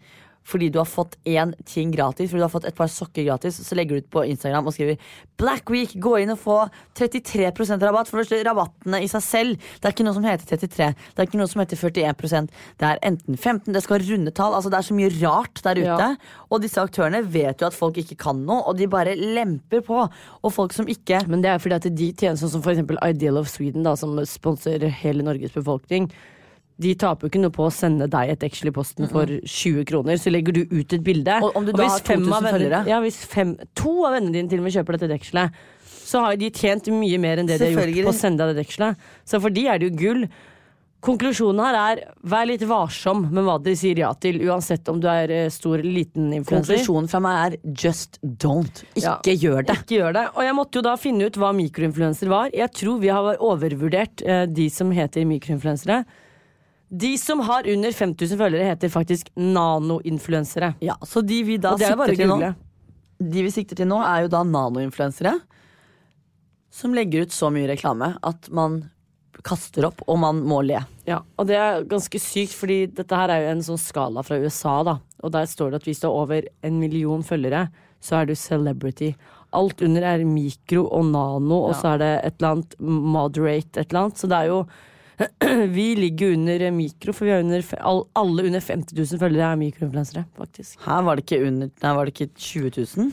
fordi du har fått én ting gratis. Fordi du har fått et par sokker gratis Så legger du ut på Instagram og skriver Black Week, gå inn og få 33% rabatt. For det rabattene i seg selv Det er ikke noe som heter 33. Det er ikke noe som heter 41% Det er enten 15, det skal være runde tall. Altså, det er så mye rart der ute. Ja. Og disse aktørene vet jo at folk ikke kan noe, og de bare lemper på. Og folk som ikke Men det er fordi at de tjener sånn som eksempel Ideal of Sweden, da, som sponser hele Norges befolkning. De taper jo ikke noe på å sende deg et eksel i posten for 20 kroner. Så legger du ut et bilde. Og om du da hvis fem 2000 av følgere? Ja, hvis fem, to av vennene dine til og med kjøper dette dekselet, så har de tjent mye mer enn det de har gjort på å sende deg det dekselet. Så for de er det jo gull. Konklusjonen her er vær litt varsom med hva dere sier ja til, uansett om du er eh, stor eller liten influenser. Konklusjonen fra meg er just don't. Ja. Ikke gjør det. Ikke gjør det. Og jeg måtte jo da finne ut hva mikroinfluenser var. Jeg tror vi har overvurdert eh, de som heter mikroinfluensere. De som har under 5000 følgere, heter faktisk nanoinfluensere. Ja, så de vi da er sikter til nå. De vi sikter til nå, er jo da nanoinfluensere. Som legger ut så mye reklame at man kaster opp, og man må le. Ja, og det er ganske sykt, fordi dette her er jo en sånn skala fra USA, da. Og der står det at hvis du har over en million følgere, så er du celebrity. Alt under er mikro og nano, og så er det et eller annet moderate et eller annet. Så det er jo Vi ligger under mikro, for vi er under, alle under 50 000 følgere er mikroinfluensere, faktisk. Her var det ikke under Nei, var det ikke 20 000?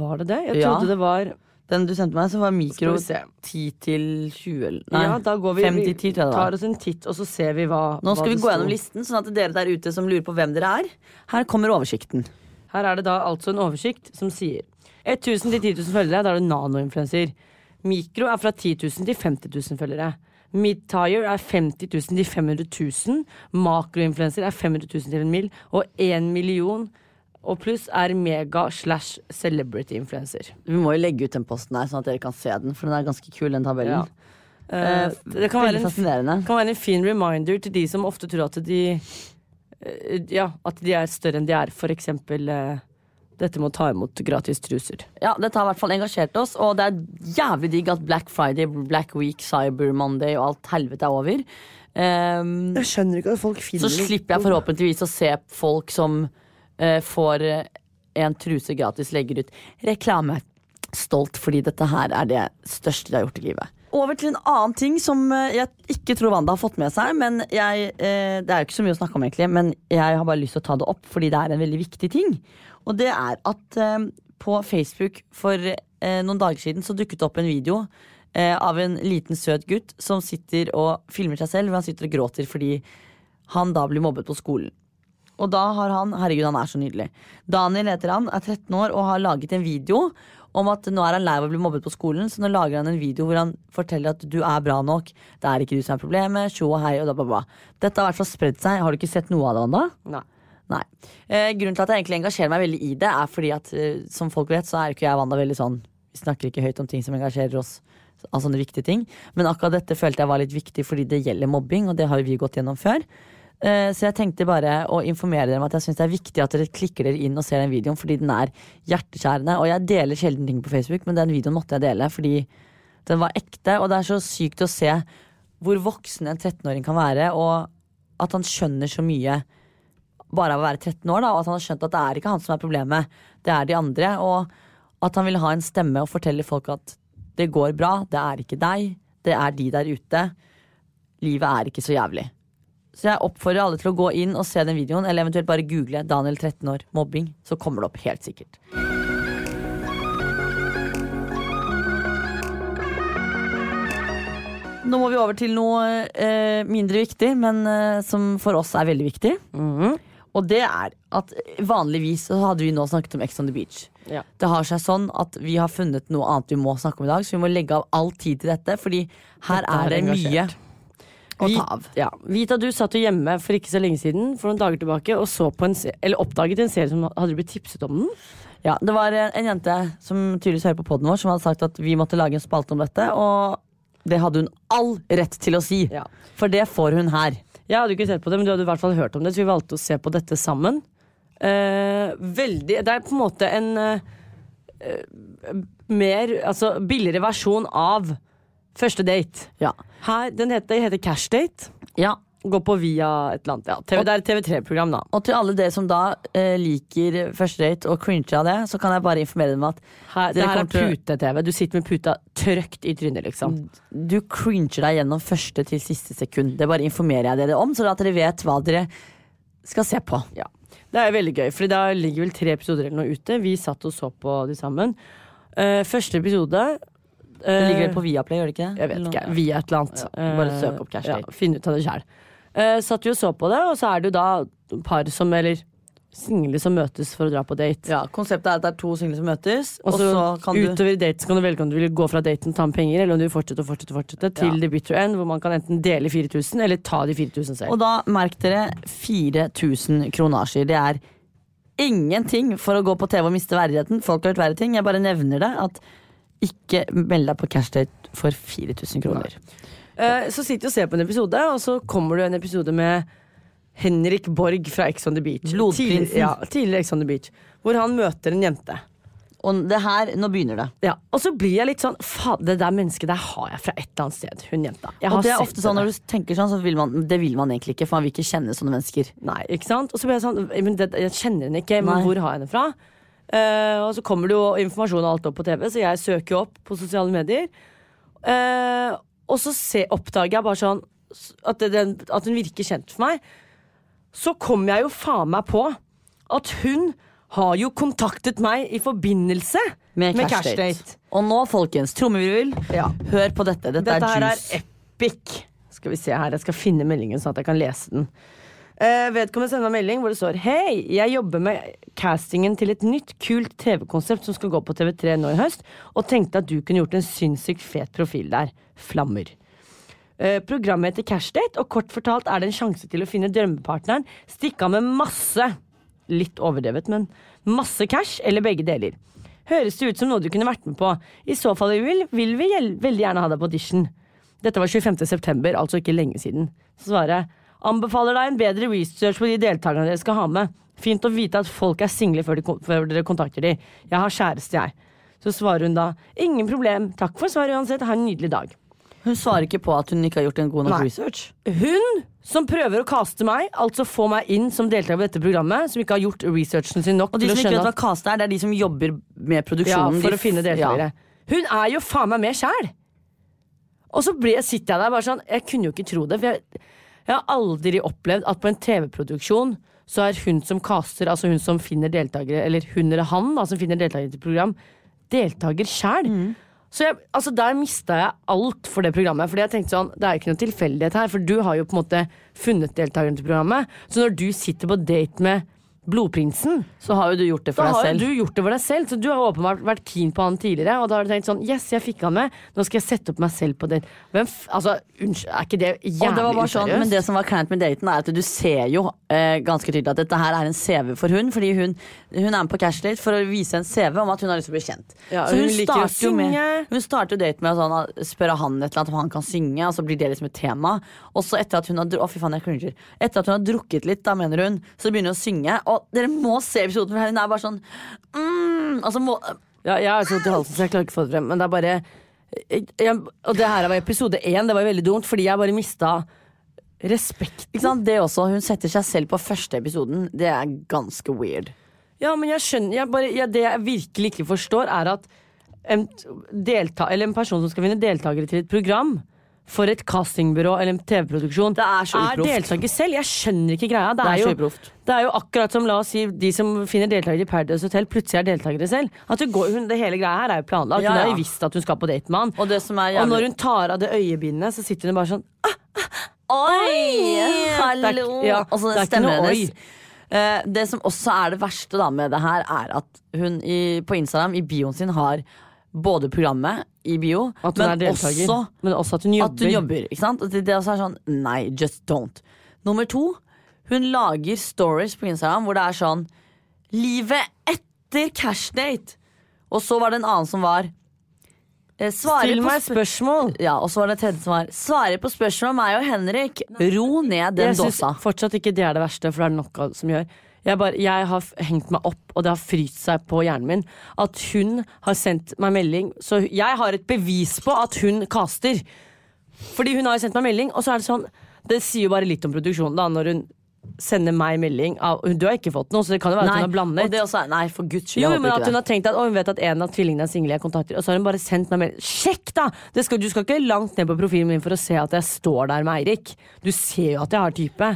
Var det det? Jeg Ja. trodde det var Den du sendte meg, så var mikro Skal vi se. 10 til 20 Nei, Ja, da går vi, 5 til 10, vi tror jeg det tar oss en titt, og så ser vi hva Nå hva skal vi gå gjennom listen, sånn at dere der ute som lurer på hvem dere er, her kommer oversikten. Her er det da altså en oversikt som sier 1000 til 10 000 følgere, da er det nanoinfluenser. Mikro er fra 10 000 til 50 000 følgere. Midtire er 50 000 til 500 000. Makroinfluenser er 500 000 til en mill. Og 1 million og pluss er mega slash celebrity influencer. Vi må jo legge ut den posten her, sånn at dere kan se den, for den er ganske kul, den tabellen. Ja. Uh, det kan være, en, kan være en fin reminder til de som ofte tror at de eh, Ja, at de er større enn de er. For eksempel eh, dette med å ta imot gratis truser. Ja, Dette har i hvert fall engasjert oss, og det er jævlig digg at Black Friday, Black Week, Cyber Monday og alt helvete er over. Um, Jeg skjønner ikke at folk finner så slipper jeg forhåpentligvis å se folk som uh, får eh, en truse gratis, legger ut reklame. Stolt fordi dette her er det største de har gjort i livet. Over til en annen ting som eh, jeg ikke tror Wanda har fått med seg. Men jeg, uh, Det er jo ikke så mye å snakke om, egentlig, men jeg har bare lyst til å ta det opp fordi det er en veldig viktig ting. Og det er at eh, på Facebook for eh, noen dager siden så dukket det opp en video eh, av en liten søt gutt som sitter og filmer seg selv. Hvor han sitter og gråter fordi han da blir mobbet på skolen. Og da har han Herregud, han er så nydelig. Daniel heter han, er 13 år og har laget en video om at nå er han lei av å bli mobbet på skolen, så nå lager han en video hvor han forteller at du er bra nok, det er ikke du som er problemet, tjo og hei og da ba ba. Dette har i hvert fall spredd seg. Har du ikke sett noe av det, Wanda? Nei. Eh, grunnen til at jeg egentlig engasjerer meg veldig i det, er fordi at eh, som folk vet, så er ikke jeg og Wanda veldig sånn Vi snakker ikke høyt om ting som engasjerer oss. Av sånne viktige ting Men akkurat dette følte jeg var litt viktig fordi det gjelder mobbing, og det har jo vi gått gjennom før. Eh, så jeg tenkte bare å informere dere om at jeg syns det er viktig at dere klikker dere inn og ser den videoen, fordi den er hjerteskjærende. Og jeg deler sjelden ting på Facebook, men den videoen måtte jeg dele fordi den var ekte, og det er så sykt å se hvor voksen en 13-åring kan være, og at han skjønner så mye bare av å være 13 år, da, og at han har skjønt at det er ikke han som er problemet, det er de andre. Og at han vil ha en stemme og fortelle folk at det går bra, det er ikke deg, det er de der ute. Livet er ikke så jævlig. Så jeg oppfordrer alle til å gå inn og se den videoen, eller eventuelt bare google Daniel 13 år mobbing, så kommer det opp helt sikkert. Nå må vi over til noe eh, mindre viktig, men eh, som for oss er veldig viktig. Og det er at vanligvis så hadde vi nå snakket om Ex on the Beach. Ja. Det har seg sånn at vi har funnet noe annet vi må snakke om i dag, så vi må legge av all tid til dette, fordi her Dette er det mye å ta av. Ja. Vita, du satt jo hjemme for ikke så lenge siden For noen dager tilbake og så på en oppdaget en serie som hadde blitt tipset om den. Ja, det var en en jente som tydeligvis hører på podden vår, som hadde sagt at vi måtte lage en spalte om dette, og det hadde hun all rett til å si. Ja. For det får hun her. Jeg hadde ikke sett på det, men du hadde i hvert fall hørt om det, så vi valgte å se på dette sammen. Eh, veldig Det er på en måte en eh, eh, mer Altså billigere versjon av Første date. Ja. Her, den heter, heter Cash Date. ja. Går på via et eller annet. Ja, TV, det er et TV3-program, da. Og til alle dere som da eh, liker første date og cringer av det, så kan jeg bare informere dem om at Her, det her er pute-TV. Du sitter med puta trøkt i trynet, liksom. du cringer deg gjennom første til siste sekund. Det bare informerer jeg dere om, så at dere vet hva dere skal se på. Ja. Det er veldig gøy, for da ligger vel tre episoder eller noe ute. Vi satt og så på de sammen. Uh, første episode Det ligger vel på Viaplay, gjør det ikke? Jeg vet ikke. Via et eller annet. Bare søk opp Cash ja, Finn ut av det sjøl. Uh, satt vi og så på det, og så er det jo da par som, eller single som møtes for å dra på date. Ja, Konseptet er at det er to single som møtes, Og så kan du utover i date så kan du velge om du vil gå fra daten og ta med penger, eller om du vil fortsette og fortsette, og fortsette til Ja. the bitter end, hvor man kan enten dele 4000 eller ta de 4000 selv. Og da merk dere 4000 kronasjer. Det er ingenting for å gå på TV og miste verdigheten. Folk har gjort verre ting. Jeg bare nevner det. At ikke meld deg på cashdate for 4000 kroner. Eh, så sitter du og ser på en episode, og så kommer du en episode med Henrik Borg fra Ex on the Beach. Tidligere- Ja, tidligere Ex on the Beach. Hvor han møter en jente. Og det her, nå begynner det. Ja, Og så blir jeg litt sånn Faen, det der mennesket der har jeg fra et eller annet sted. Hun jenta. Jeg Og det er ofte sånn. Når du tenker sånn, så vil man det vil man egentlig ikke, for man vil ikke kjenne sånne mennesker. Nei, ikke sant? Og så blir jeg sånn men det, Jeg kjenner henne ikke, men Nei. hvor har jeg henne fra? Uh, og så kommer det jo informasjon og alt opp på TV, så jeg søker jo opp på sosiale medier. Eh, og så se, oppdager jeg bare sånn at, den, at hun virker kjent for meg. Så kommer jeg jo faen meg på at hun har jo kontaktet meg i forbindelse Med, med cashdate. Og nå, folkens, trommevirvel, Ja. hør på dette. Dette, Dette her er er epic. Skal vi se her, jeg skal finne meldingen sånn at jeg kan lese den. Eh, vedkommende sender meg melding hvor det står Hei, jeg jobber med castingen til et nytt, kult TV-konsept som skal gå på TV3 nå i høst, og tenkte at du kunne gjort en sinnssykt fet profil der. Flammer. Eh, programmet heter Cashdate, og kort fortalt er det en sjanse til å finne drømmepartneren, stikke av med masse Litt overdrevet, men masse cash, eller begge deler. Høres det ut som noe du kunne vært med på? I så fall vil, vil vi veldig gjerne ha deg på audition. Dette var 25. september, altså ikke lenge siden. Så svarer jeg anbefaler deg en bedre research på de deltakerne dere skal ha med. Fint å vite at folk er single før, de, før dere kontakter de. Jeg har kjæreste, jeg. Så svarer hun da ingen problem, takk for svaret uansett, ha en nydelig dag. Hun svarer ikke på at hun ikke har gjort en god nok Nei. research. Hun som prøver å kaste meg, altså få meg inn som deltaker på dette programmet, som ikke har gjort researchen sin nok Og de som ikke vet hva kaste er, det er de som jobber med produksjonen. Ja, for De å finne deltakere. Ja. Hun er jo faen meg med sjæl! Og så ble, sitter jeg der bare sånn Jeg kunne jo ikke tro det. For jeg, jeg har aldri opplevd at på en TV-produksjon så er hun som caster, altså hun som finner deltakere, eller hun eller han da, som finner deltakere til program, deltaker sjæl. Så jeg, altså der mista jeg alt for det programmet. Fordi jeg tenkte sånn, Det er ikke noe tilfeldighet her, for du har jo på en måte funnet deltakeren til programmet. Så når du sitter på date med Blodprinsen, Så har jo du gjort det for da deg har jo selv. du gjort det for deg selv. Så du har åpenbart vært keen på han tidligere, og da har du tenkt sånn Yes, jeg fikk han med, nå skal jeg sette opp meg selv på den. Hvem f altså, unnskyld, er ikke det jævlig Og det var bare sånn, men det som var kleint med daten, er at du ser jo eh, ganske tydelig at dette her er en CV for hun. Fordi hun, hun er med på cashdate for å vise en CV om at hun har lyst til å bli kjent. Ja, så hun, hun liker starter jo med, hun starter jo daten med å sånn, spørre han et eller annet om han kan synge, og så blir det liksom et tema. Og så etter at hun har, oh, faen. Etter at hun har drukket litt, da mener hun, så begynner hun å synge. Og dere må se episoden, for hun er bare sånn mm, altså må, Ja, jeg har så vondt i halsen, så jeg klarer ikke å få det frem. Men det er bare jeg, Og det her var episode én, det var veldig dumt, fordi jeg bare mista respekt. Det også, Hun setter seg selv på første episoden. Det er ganske weird. Ja, men jeg skjønner jeg bare, jeg, Det jeg virkelig ikke forstår, er at en, delta, eller en person som skal finne deltakere til et program for et castingbyrå eller en TV-produksjon, Det er så uproft. deltaker selv. Jeg skjønner ikke greia. Det, Det er er, jo, uproft. det er jo akkurat som la oss si de som finner deltakere i Paradise Hotel, plutselig er deltakere selv. At går, hun, det hele greia her er jo planlagt. Ja, Hun har jo visst at hun skal på date med han. Og det som er Og når hun tar av det øyebindet, så sitter hun bare sånn Oi! Hallo! Det er- ja, altså, det er ikke stemmen hennes. oi. Eh, det som også er det verste da med det her, er at hun i, på Instagram i bioen sin har både programmet i bio, men også men også at hun jobber. at hun jobber. Ikke sant? Det, det er sånn Nei, just don't. Nummer to, hun lager stories på Instagram hvor det er sånn Livet etter cashdate! Og så var det en annen som var eh, Still meg spør- spørsmål. ja, og så var det tredje som var Svarer på spørsmål om meg og Henrik. Ro ned den Jeg syns fortsatt ikke det er det verste, for det er det av som gjør. Jeg, bare, jeg har hengt meg opp, og det har fryst seg på hjernen min, at hun har sendt meg melding. Så jeg har et bevis på at hun caster. Fordi hun har sendt meg melding, og så er det sånn Det sier jo bare litt om produksjonen, da, når hun sender meg melding av Du har ikke fått noe, så det kan jo være at hun har blandet. og det også nei, for guds skyld. Jo, men at hun har tenkt at å, hun vet at en av tvillingene er single jeg kontakter, og så har hun bare sendt meg melding. Sjekk, da! Det skal, du skal ikke langt ned på profilen min for å se at jeg står der med Eirik. Du ser jo at jeg har type.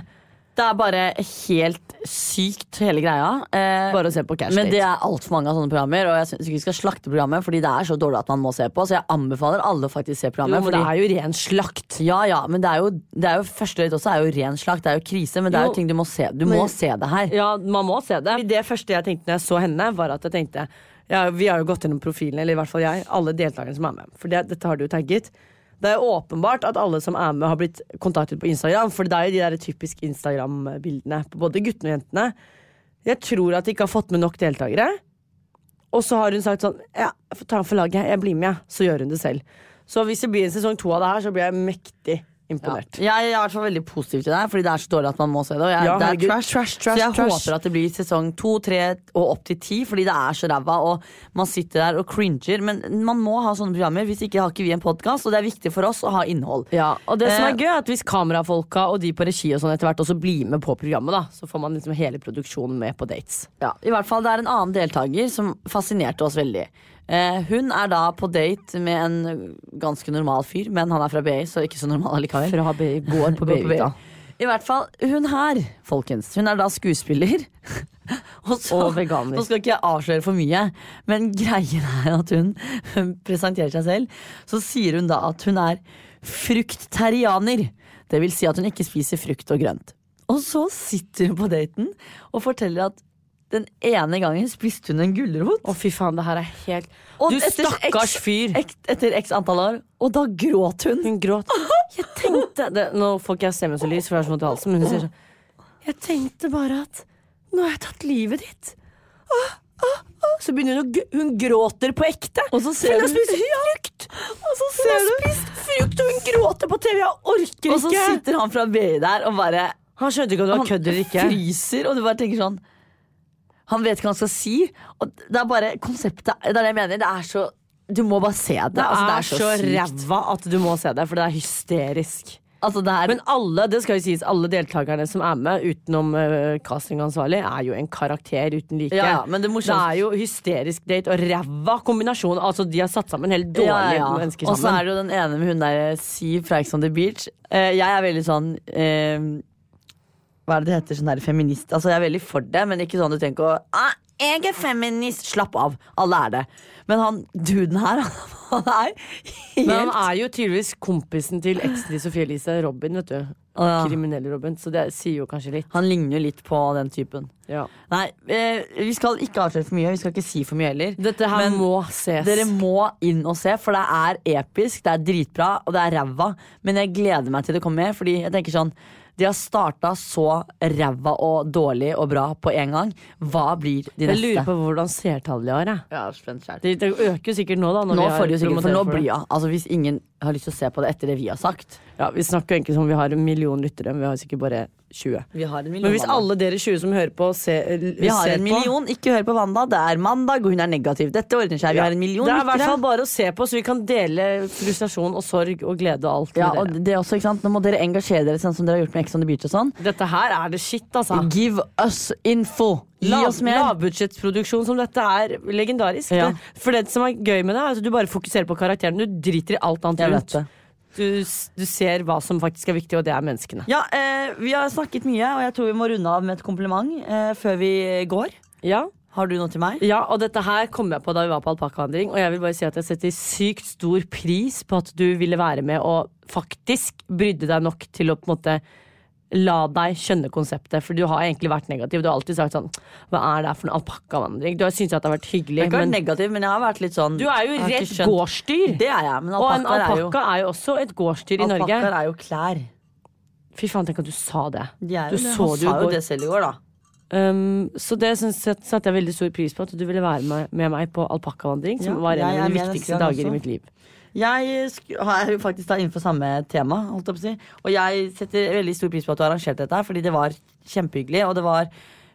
Det er bare helt sykt, hele greia. Eh, Bare å se på Cash men det er altfor mange av sånne programmer, og jeg syns ikke vi skal slakte programmet, fordi det er så dårlig at man må se på. Så jeg anbefaler alle å faktisk se programmet. Jo, men men det er jo ren slakt. Ja, ja, men det er jo, det er jo første date også er jo ren slakt. Det er jo krise, men det er Jo, ting du må se. Du men- må se det her. Ja, man må se det. Det første jeg tenkte når jeg så henne, var at jeg tenkte ja, Vi har jo gått gjennom profilen, eller i hvert fall jeg, alle deltakerne som er med. For det, dette har du jo tagget. Det er åpenbart at alle som er med, har blitt kontaktet på Instagram. For det er jo de der typiske Instagram-bildene på både guttene og jentene. Jeg tror at de ikke har fått med nok deltakere. Og så har hun sagt sånn Ja, ta den for laget, jeg blir med, jeg. Så gjør hun det selv. Så hvis det blir en sesong to av det her, så blir jeg mektig Ja. Jeg er i hvert fall veldig positiv til det, fordi det er så dårlig at man må se det. Jeg, Ja, det er trash, Trash, trash, så jeg håper at det blir sesong to, tre og opp til ti, fordi det er så ræva. Og man sitter der og cringer. Men man må ha sånne programmer, hvis ikke har ikke vi en podkast. Og det er viktig for oss å ha innhold. Ja, og det som Eh, er gøy er at Hvis kamerafolka og de på regi og sånn etter hvert også blir med på programmet, da så får man liksom hele produksjonen med på dates. Ja, i hvert fall Det er en annen deltaker som fascinerte oss veldig. Eh, hun er da på date med en ganske normal fyr, men han er fra BI, så ikke så normal allikevel. Fra B går på BI, da. I hvert fall, hun her, folkens. Hun er da skuespiller. og, så, Og veganer. Nå skal ikke jeg avsløre for mye, men greien er at hun presenterer seg selv. Så sier hun da at hun er frukterianer. Det vil si at hun ikke spiser frukt og grønt. Og så sitter hun på daten og forteller at den ene gangen spiste hun en gulrot. Å, fy faen, det her er helt Og Du stakkars fyr! Etter x antall år. Og da gråt hun. Hun gråt. Jeg tenkte det, Nå får ikke jeg stemmen så lys, for jeg har så vondt i halsen, men hun sier sånn Jeg tenkte bare at nå har jeg tatt livet ditt. Åh, åh, åh. Så begynner hun å Hun gråter på ekte. Og så ser hun har spist frukt! Og så Hun har spist frukt, og hun gråter på TV! Jeg orker ikke! Og så sitter han fra BI der og bare Han skjønte ikke om det var kødd eller ikke. fryser, og du bare tenker sånn Han vet ikke hva han skal si. Og det er bare konseptet Det er det jeg mener. Det er så Du må bare se det. Det altså, er så så ræva at du må se det, for det er hysterisk. Altså, det er Men alle det skal jo sies, alle deltakerne som er med, utenom uh, castingansvarlig, er jo en karakter uten like. Ja, ja, men det det er jo hysterisk date og ræva kombinasjon. Altså, de har satt sammen helt dårlige ja. mennesker Og så er det jo den ene med hun der Siv fra Ex on the Beach. Uh, jeg er veldig sånn eh, Hva er det det heter? Sånn der feminist. Altså Jeg er veldig for det, men ikke sånn du tenker å ah, Jeg er feminist! Slapp av. Alle er det. Men han duden her, han er helt Men han er jo tydeligvis kompisen til eksen til Sofie Elise, Robin, vet du. Ah, ja. Kriminelle Robin. Så det sier jo kanskje litt. Han ligner jo litt på den typen. Ja. Nei, eh, vi skal ikke avsløre for mye. Vi skal ikke si for mye heller. Dette her Men må ses. Dere må inn og se, for det er episk, det er dritbra, og det er ræva. Men jeg gleder meg til det kommer mer, fordi jeg tenker sånn de har starta så ræva og dårlig og bra på en gang. Hva blir de Jeg neste? lurer på hvordan seertallet de har. Jeg. Ja. Det, det øker jo sikkert nå, da. Når Nå vi har får de jo sikkert, for nå blir ja, altså Hvis ingen har lyst til å se på det etter det vi har sagt Ja, Vi snakker egentlig som om vi har en million lyttere, men vi har sikkert bare 20. Vi har en million. Men hvis alle dere 20 som hører på, ser, vi har ser en million, ikke hør på Wanda. Det er mandag, og hun er negativ. Dette ordner seg. Vi Ja. har en million lyttere. Det er i hvert fall bare å se på, så vi kan dele frustrasjon og sorg og glede og alt Ja, og det er også, ikke sant? Nå må dere engasjere dere sånn som dere har gjort med Ex on the Beach og sånn. Dette her er det shit, altså. Give us info! Lav- oss mer. Lavbudsjettsproduksjon som dette er legendarisk. Ja. Det, for det som er gøy med det, er at du bare fokuserer på karakteren. Du driter i alt annet vet rundt. Du, du ser hva som faktisk er viktig, og det er menneskene. Ja, eh, Vi har snakket mye, og jeg tror vi må runde av med et kompliment eh, før vi går. Ja, Har du noe til meg? Ja, og dette her kom jeg på da vi var på alpakkavandring. Og jeg vil bare si at jeg setter sykt stor pris på at du ville være med og faktisk brydde deg nok til å på en måte la deg skjønne konseptet. For du har egentlig vært negativ. Du har alltid sagt sånn Hva er det for en alpakkavandring? Du har syntes at det har vært Jeg hyggelig. har ikke vært Men negativ, men jeg har vært litt sånn du er jo redd gårdsdyr. Det er jeg, men Og en alpakka er jo er jo også et gårdsdyr i Norge. Alpakkaer er jo klær. Fy faen, tenk at du sa det. De er Du det. Han jo sa jo det selv i går, da. Um, så det jeg, satte jeg veldig stor pris på, at du ville være med, med meg på alpakkavandring, som Ja, var en av de viktigste dager i mitt liv. Jeg er faktisk da innenfor samme tema, holdt jeg på å si. Og jeg setter veldig stor pris på at du har arrangert dette her, fordi det var kjempehyggelig, og det var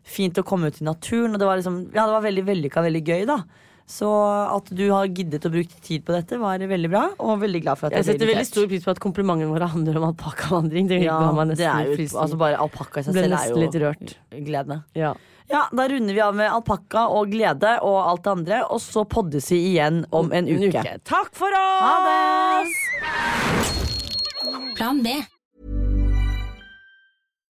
fint å komme ut i naturen, og det var liksom Ja, det var veldig vellykka, veldig gøy, da. Så at du har giddet å bruke tid på dette, var veldig bra, og veldig glad for at Jeg setter veldig stor pris på at komplimentene våre handler om alpakkavandring. Det ja, det er jo altså bare alpakka i seg selv er jo litt rørt. Gledende. Ja. Ja, da runder vi av med alpakka og glede og alt det andre, og så poddes vi igjen om en uke. Takk for oss! Ha det! Plan B.